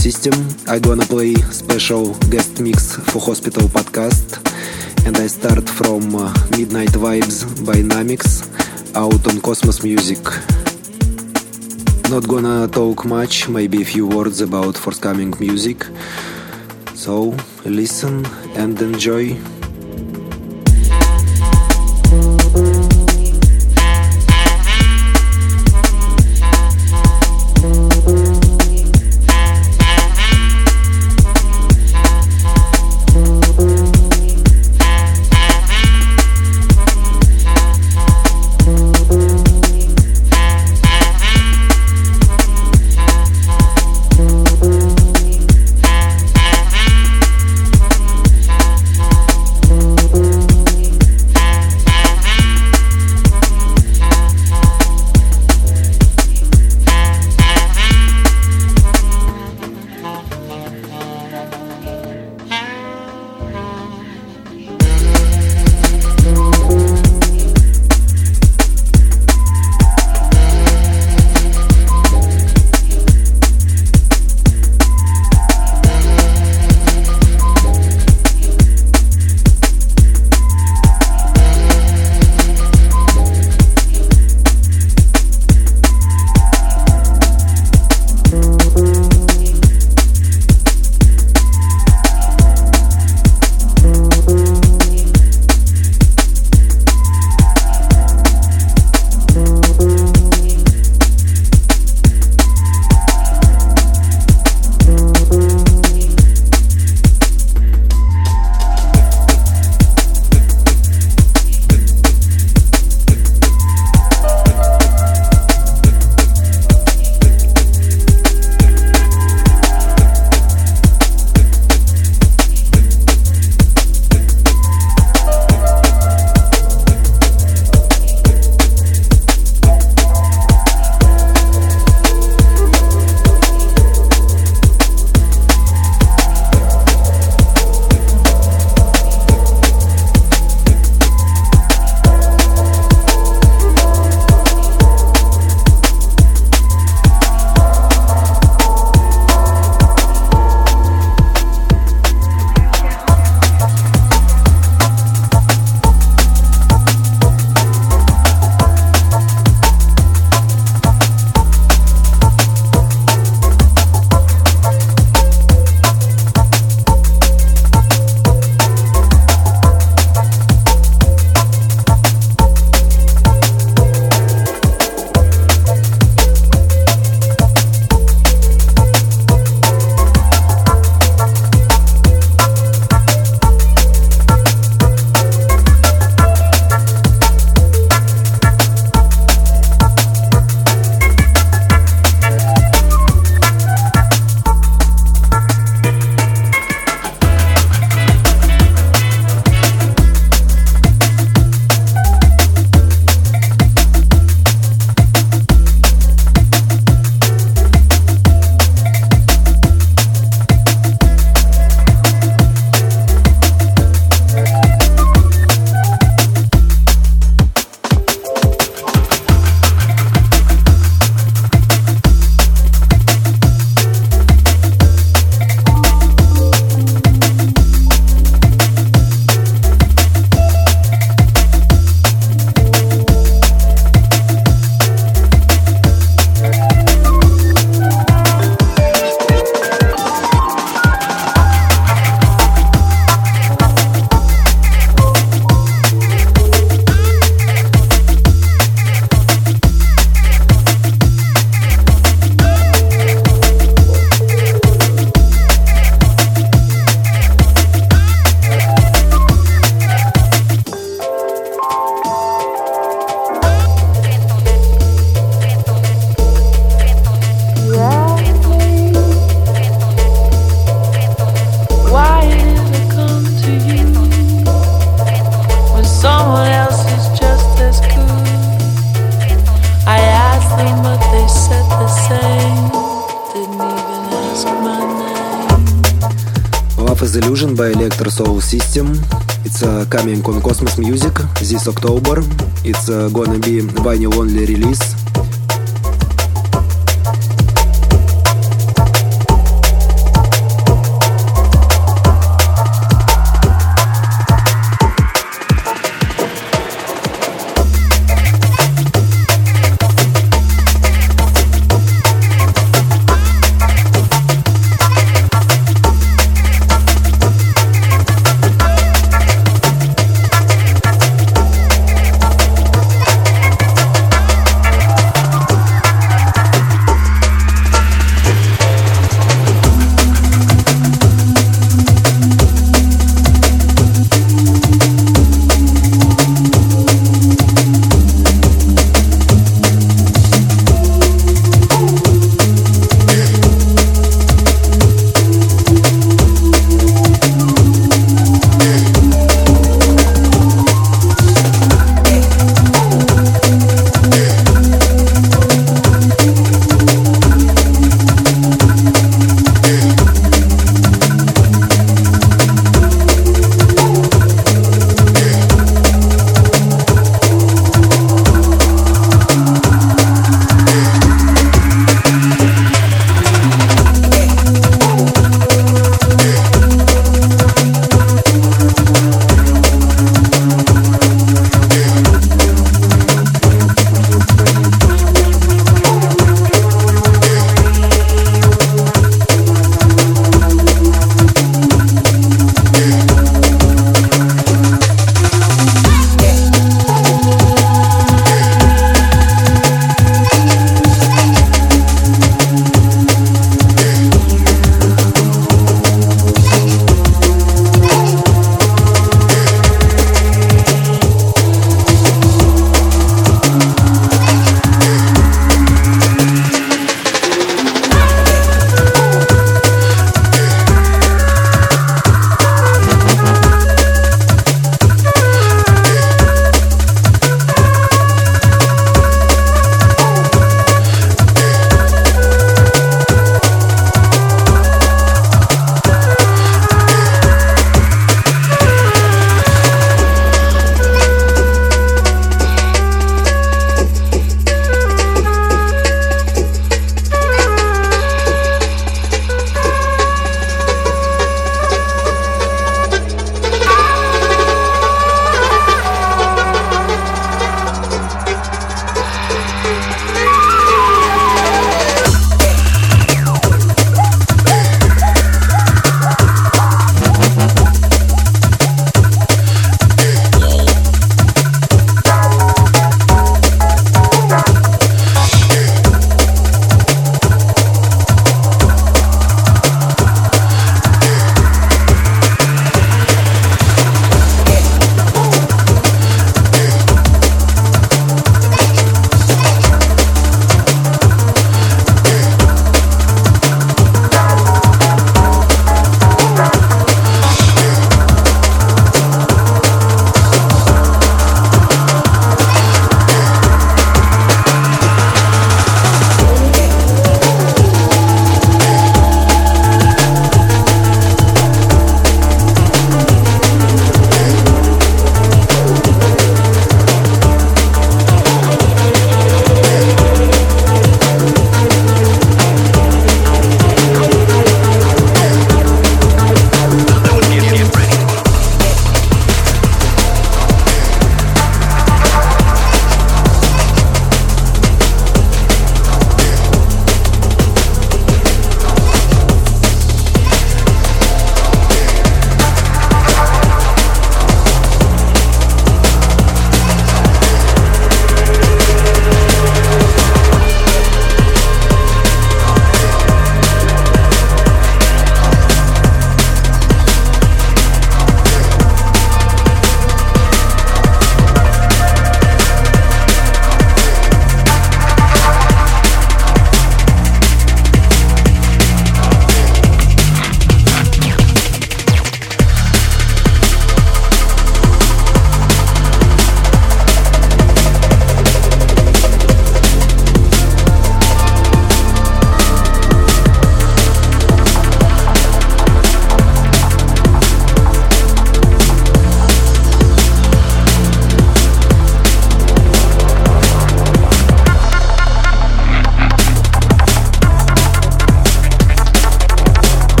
System. I gonna play special guest mix for Hospital podcast, and I start from uh, Midnight Vibes by Namix out on Cosmos Music. Not gonna talk much, maybe a few words about forthcoming music. So listen and enjoy. System. It's uh, coming on Cosmos Music this October. It's uh, gonna be vinyl only release.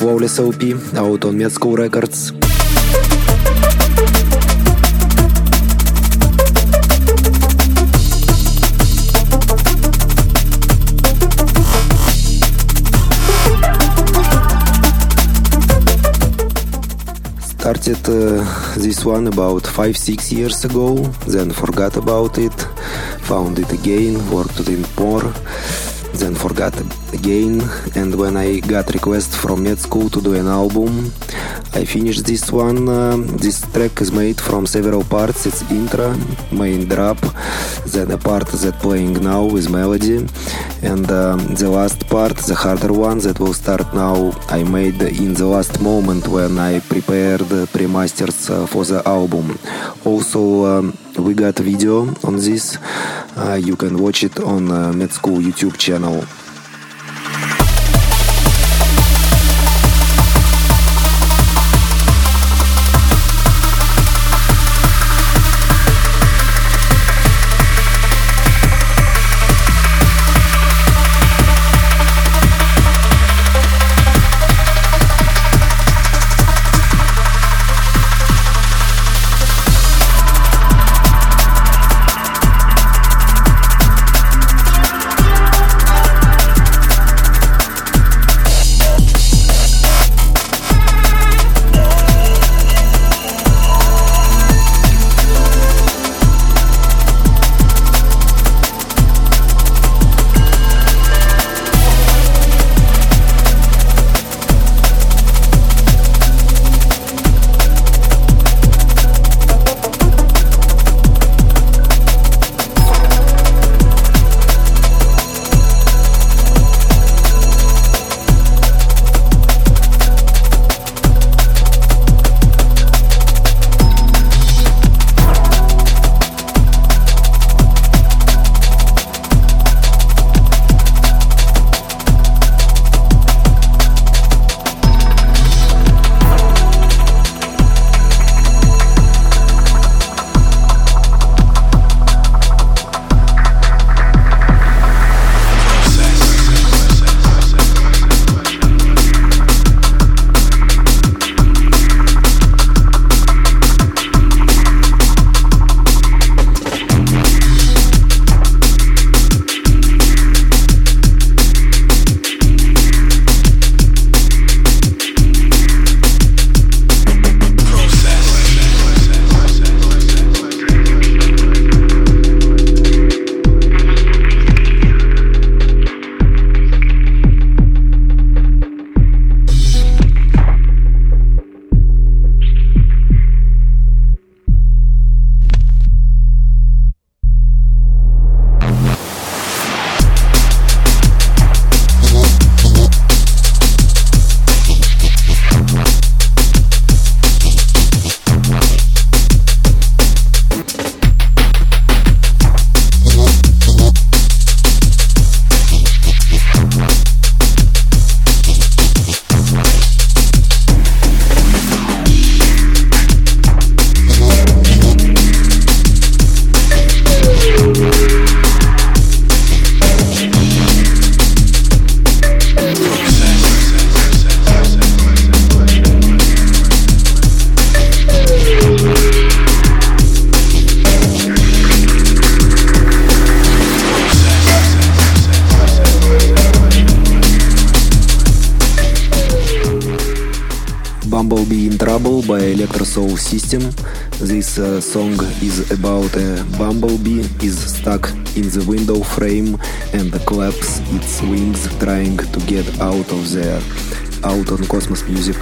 Flawless LP out on Med School Records. started uh, this one about 5-6 years ago then forgot about it found it again worked it more then forgot again and when I got request from Med School to do an album. I finished this one uh, this track is made from several parts. It's intro main drop then a part that playing now with melody and um, the last part the harder one that will start now I made in the last moment when I prepared pre-masters uh, for the album. Also um, we got video on this. uh, you can watch it on uh, Med School YouTube channel Soul System. This uh, song is about a bumblebee is stuck in the window frame and claps its wings trying to get out of there. Out on Cosmos Music.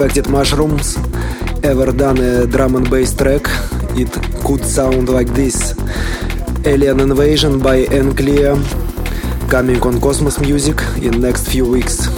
Infected Mushrooms ever done a drum and bass track, it could sound like this. Alien Invasion by Enclear, coming on Cosmos Music in next few weeks.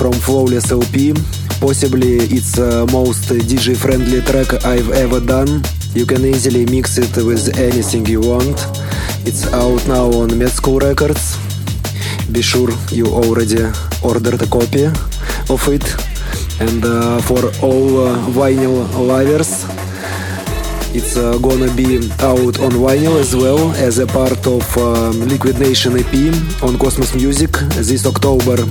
From Flawless LP. Possibly it's uh, most DJ friendly track I've ever done. You can easily mix it with anything you want. It's out now on School Records. Be sure you already ordered a copy of it. And uh, for all uh, vinyl lovers, it's uh, gonna be out on vinyl as well as a part of um, Liquid Nation EP on Cosmos Music this October.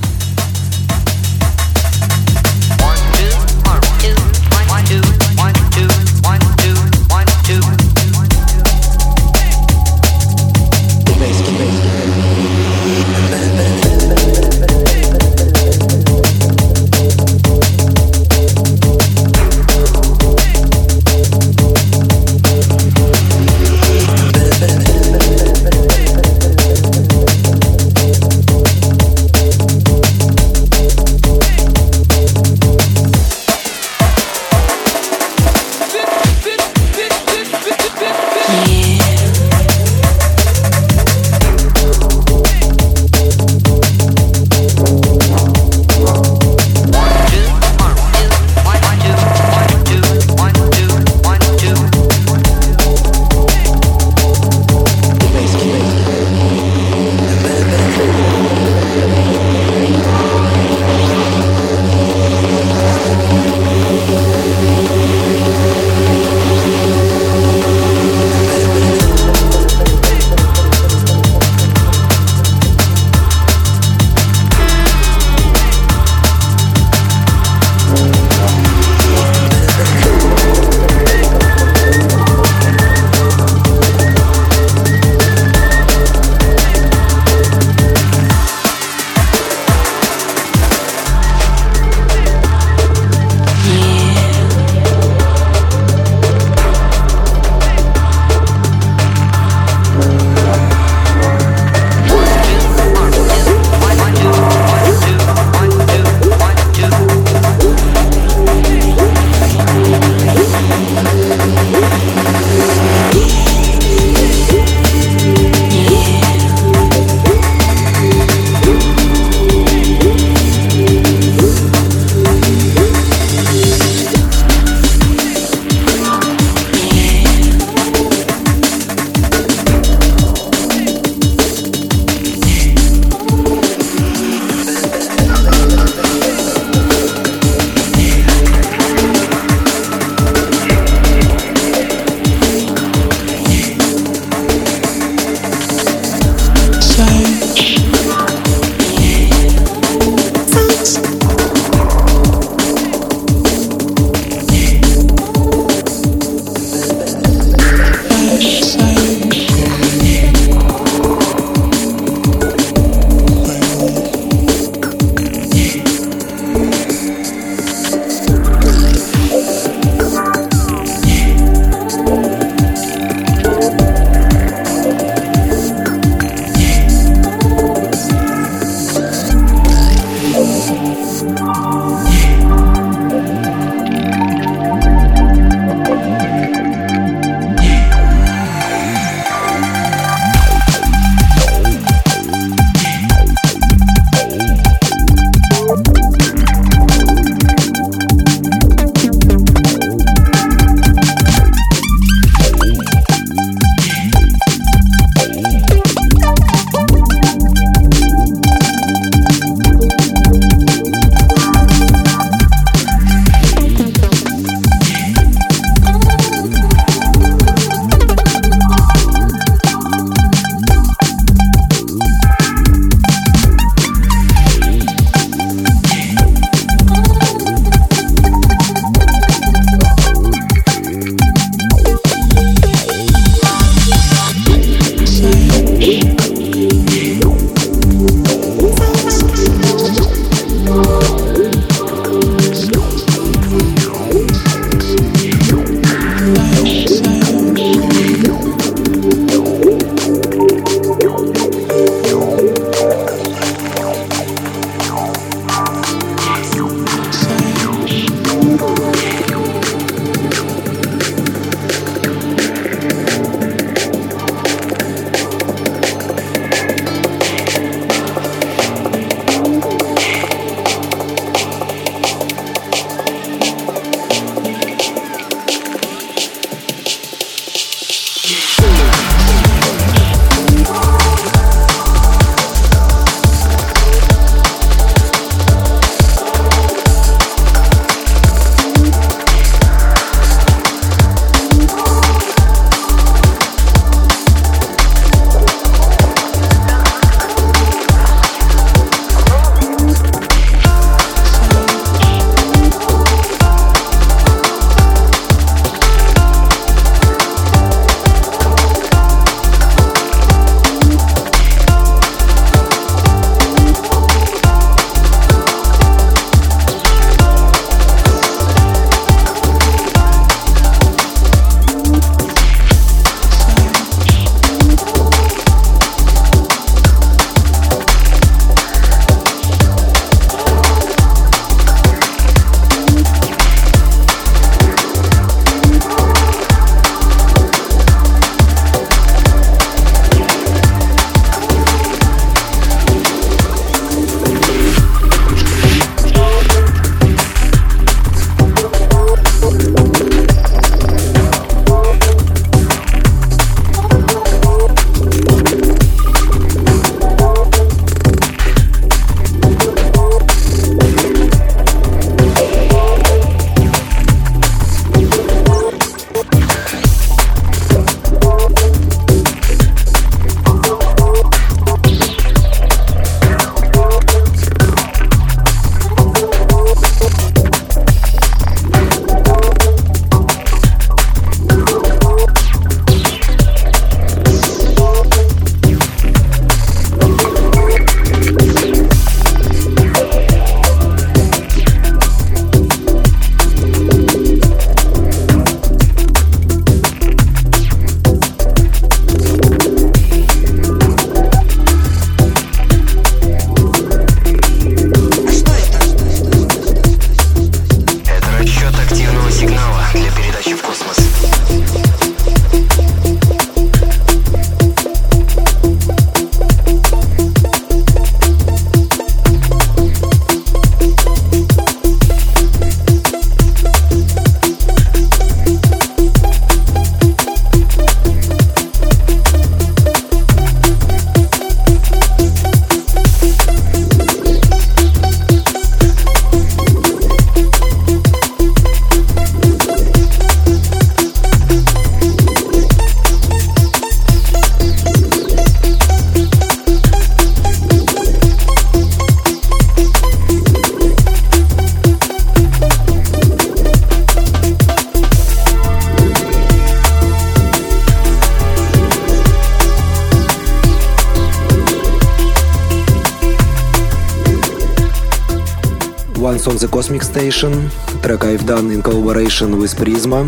Done in collaboration with Prisma.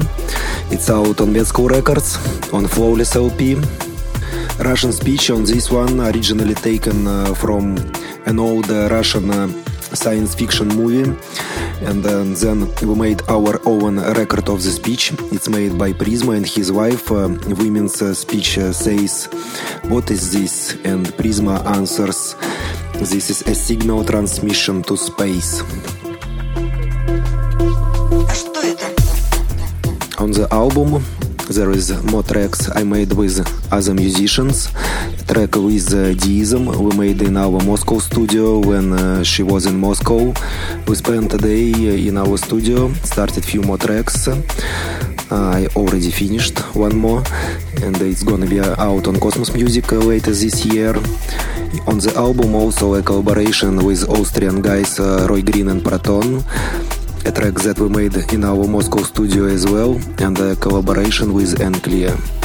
It's out on Med School Records, on Flawless LP. Russian speech on this one, originally taken uh, from an old uh, Russian uh, science fiction movie. And uh, then we made our own record of the speech. It's made by Prisma and his wife. Uh, women's uh, speech says, What is this? And Prisma answers, This is a signal transmission to space. On the album, there is more tracks I made with other musicians. Track with uh, Deism we made in our Moscow studio when uh, she was in Moscow. We spent a day in our studio, started few more tracks. Uh, I already finished one more, and it's gonna be out on Cosmos Music later this year. On the album, also a collaboration with Austrian guys uh, Roy Green and Protone. A track that we made in our Moscow studio as well, and a collaboration with Enclear.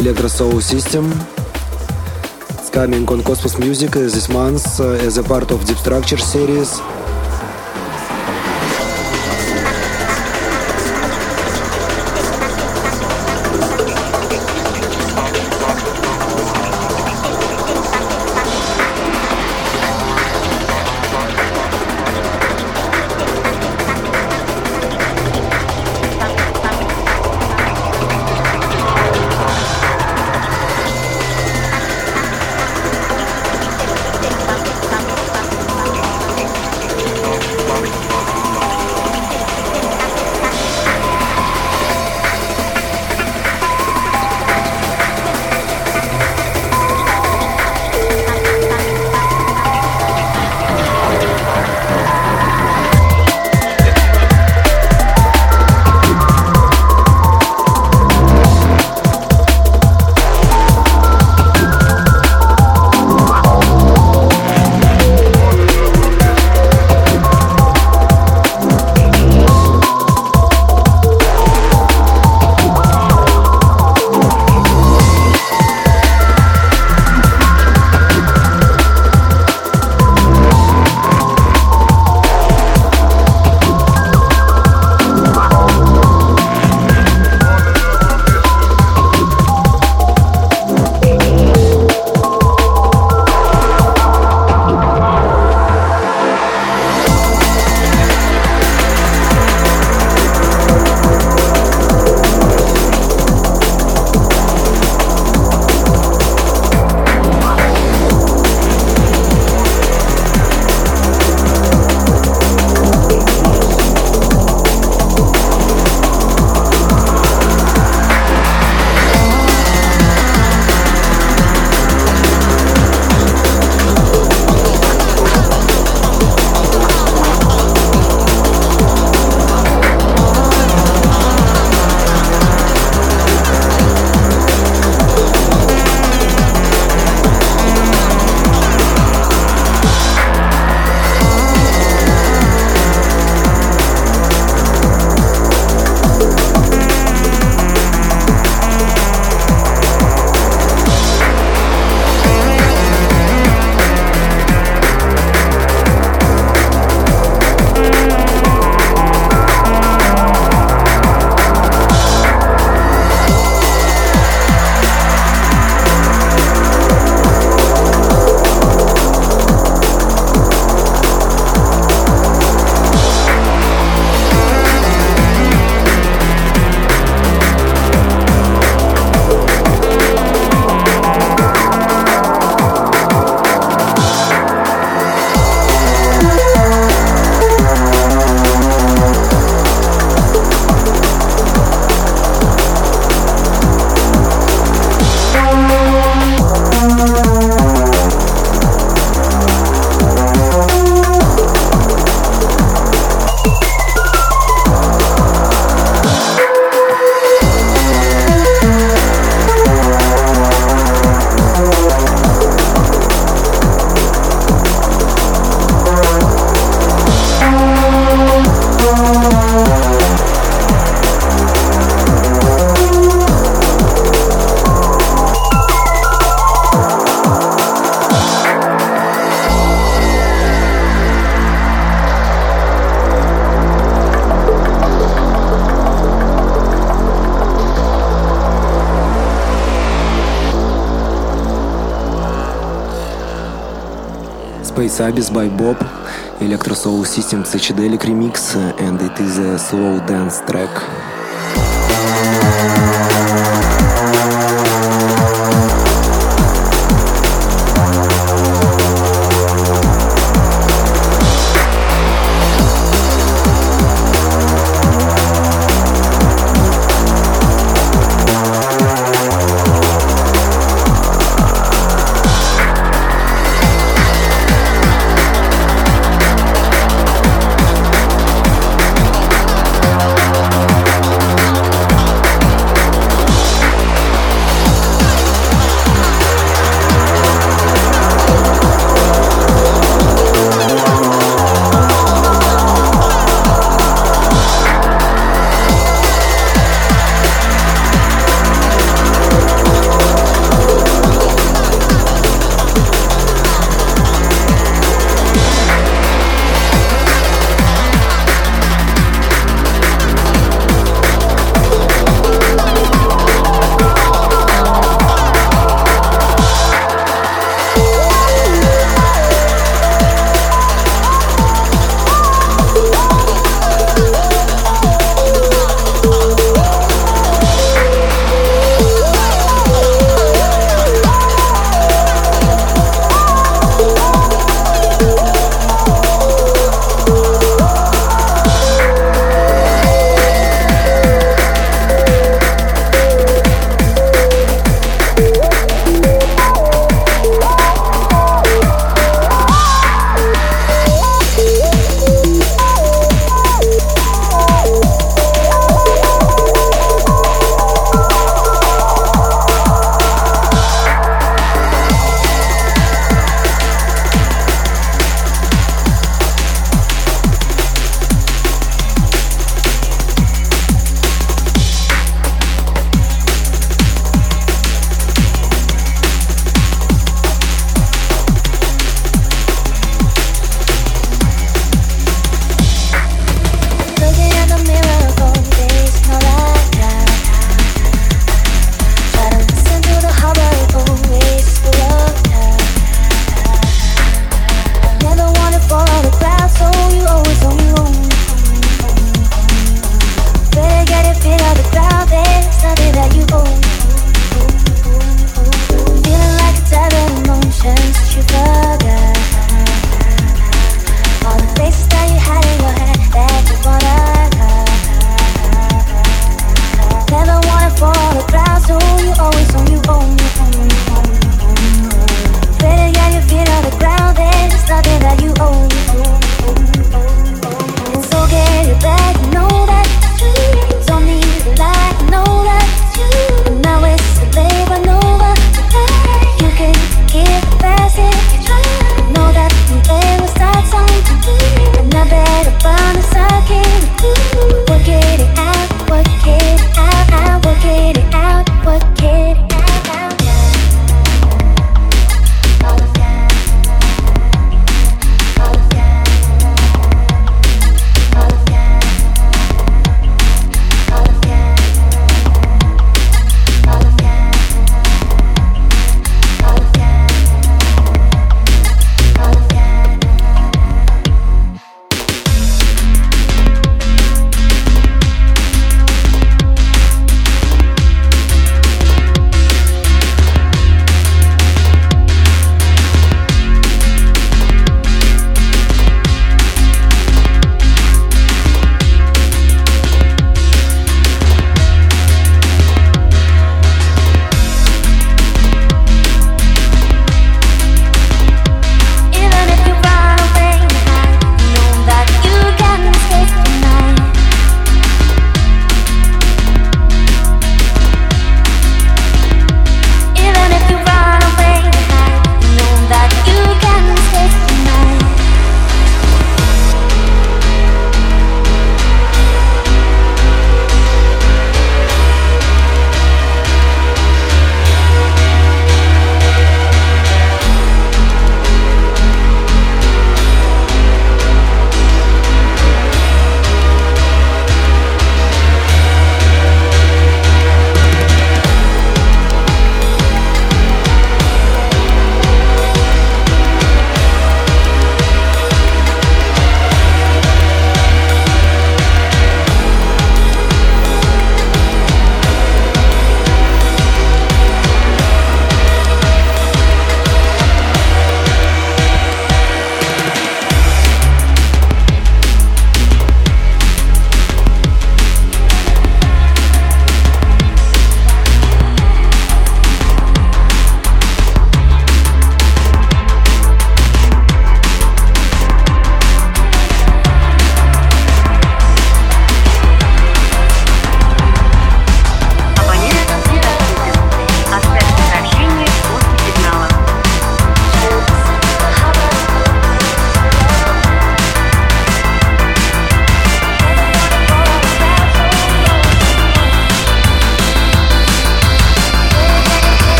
Electro Soul System. It's coming on Cosmos Music this month uh, as a part of Deep Structure series. Abyss by Bob, Electro Soul System Psychedelic Remix, and it is a slow dance track.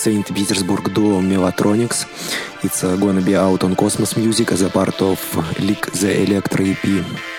Fleur by St. Petersburg duo Melatronics. It's gonna be out on Cosmos Music as a part of Lick the Electro EP.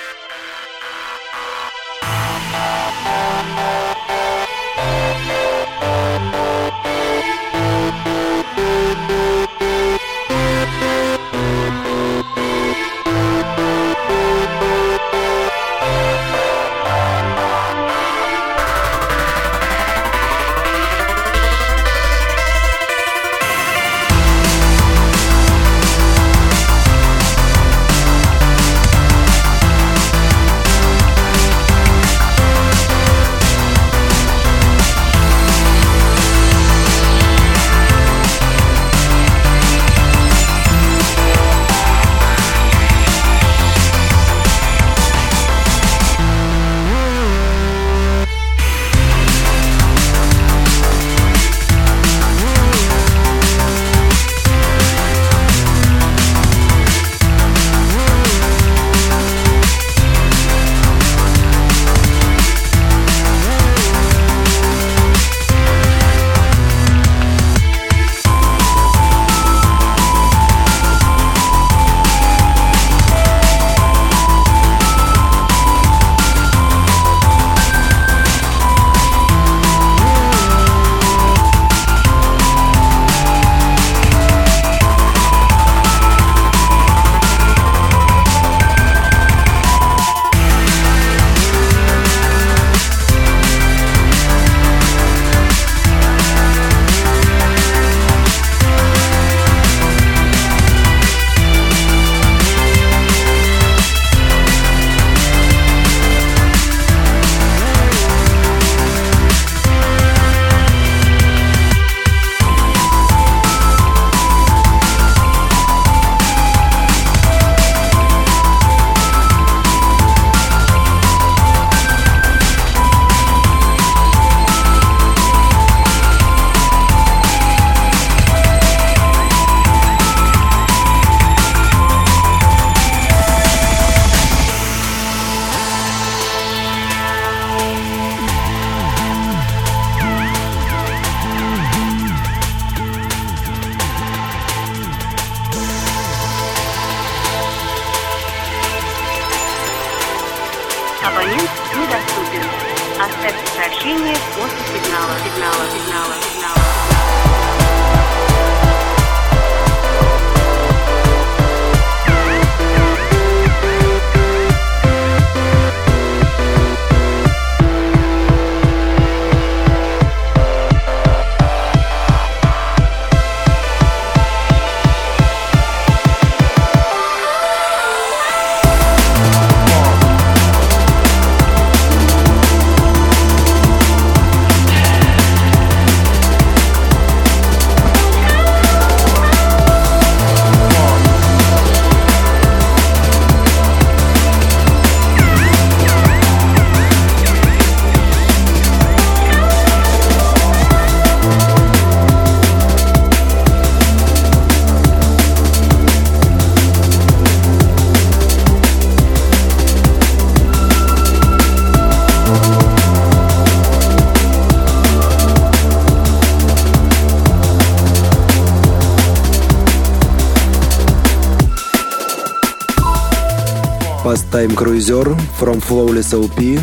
Time Cruiser from Flawless LP.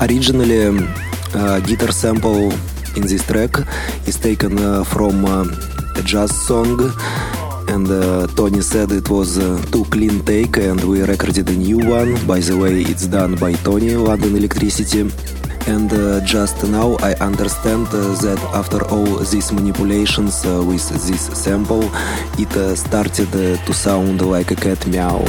Originally, uh, guitar sample in this track is taken uh, from uh, a jazz song and uh, Tony said it was uh, too clean take and we recorded a new one. By the way, it's done by Tony, London Electricity. And uh, just now I understand that after all these manipulations with this sample, it started to sound like a cat meow.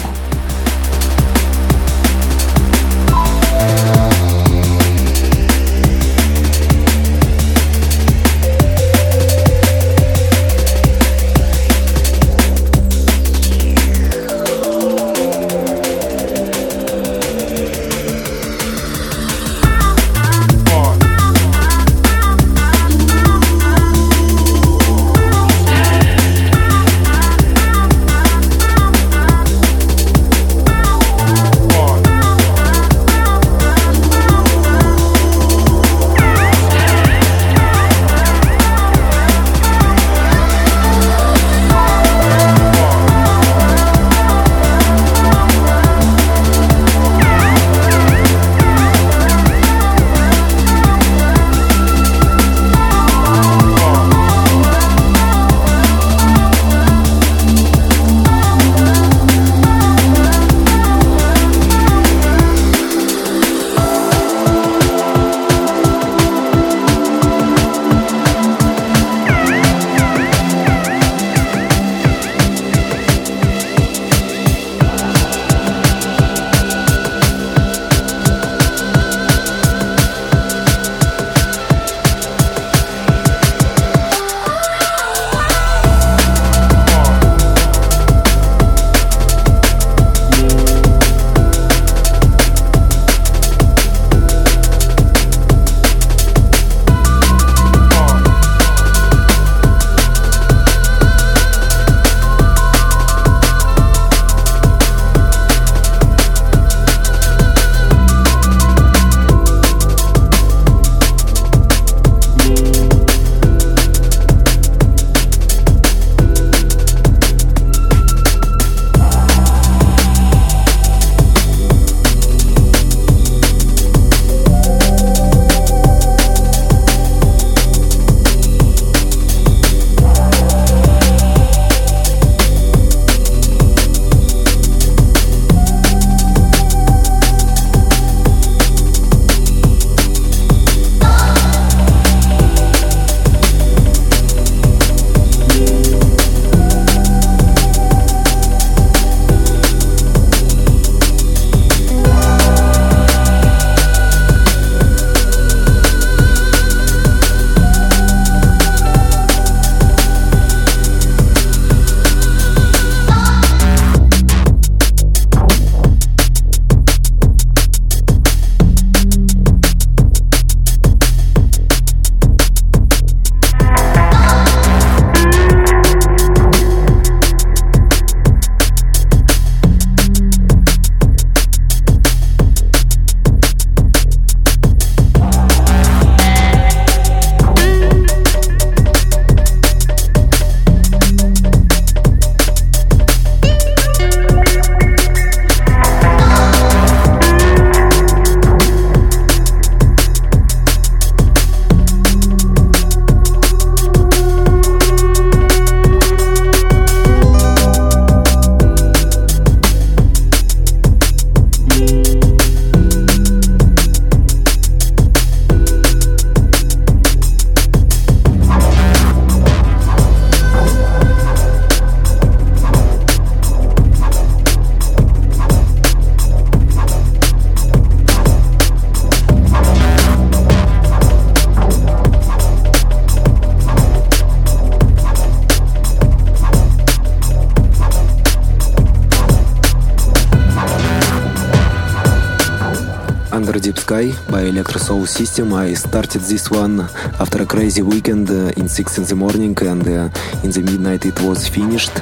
Soul System. I started this one after a crazy weekend uh, in 6 in the morning and uh, in the midnight it was finished.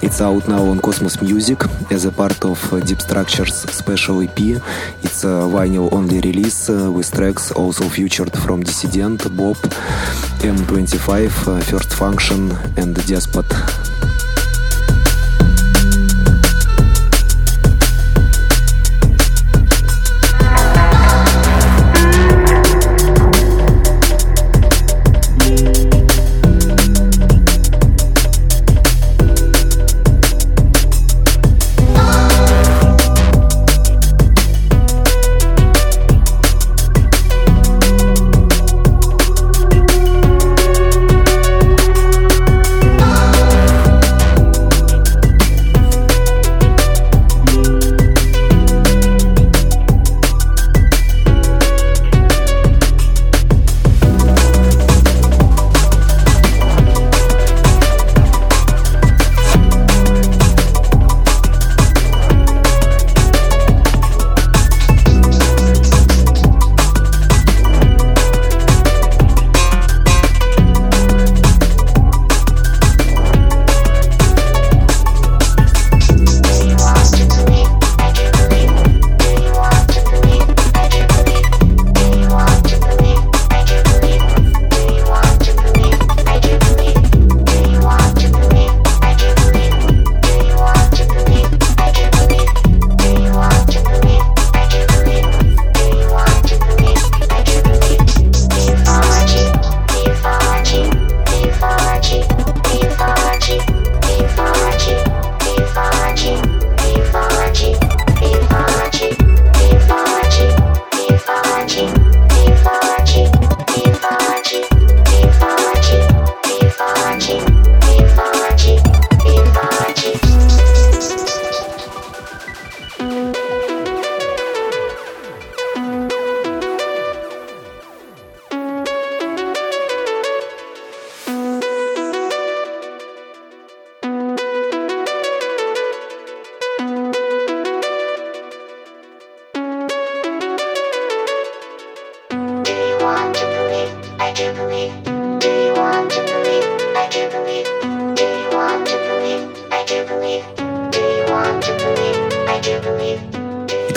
It's out now on Cosmos Music as a part of uh, Deep Structures special EP. It's a vinyl only release with tracks also featured from Dissident, Bob, M25, uh, First Function and Despot.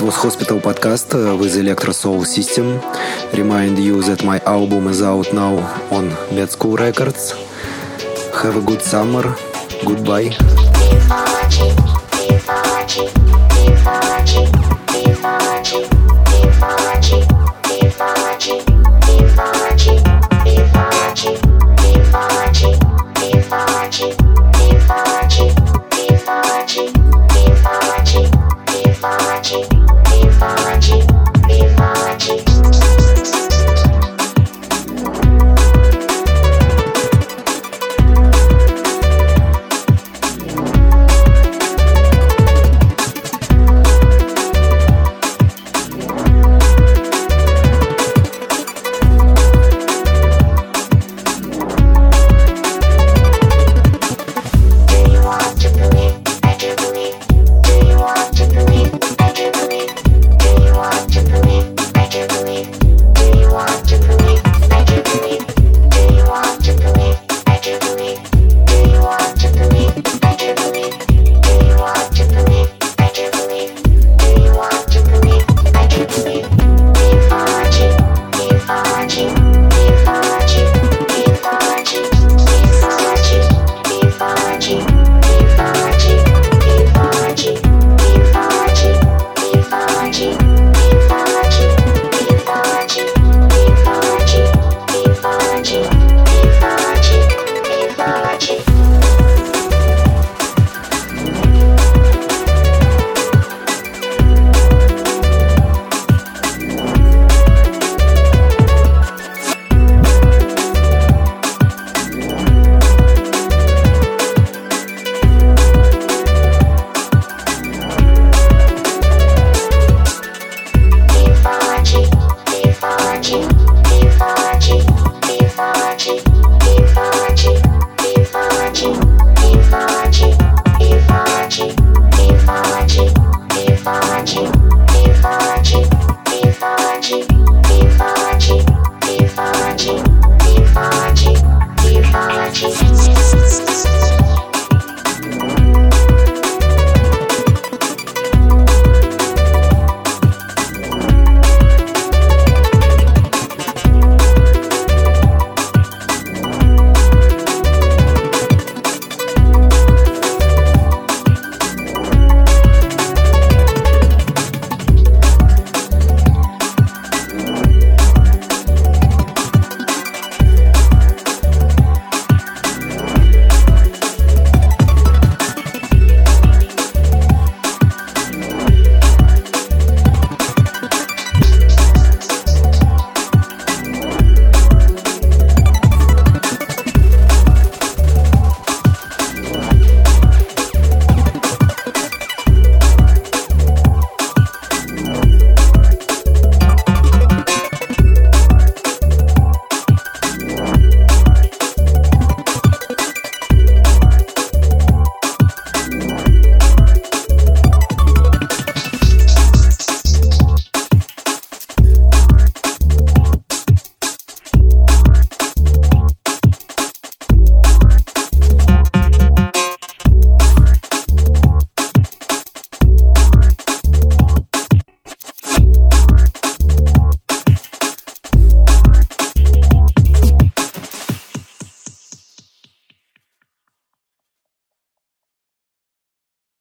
was Hospital podcast э, with Electrosoul System. Remind you that my album is out now on Med School Records. Have a good summer. Goodbye.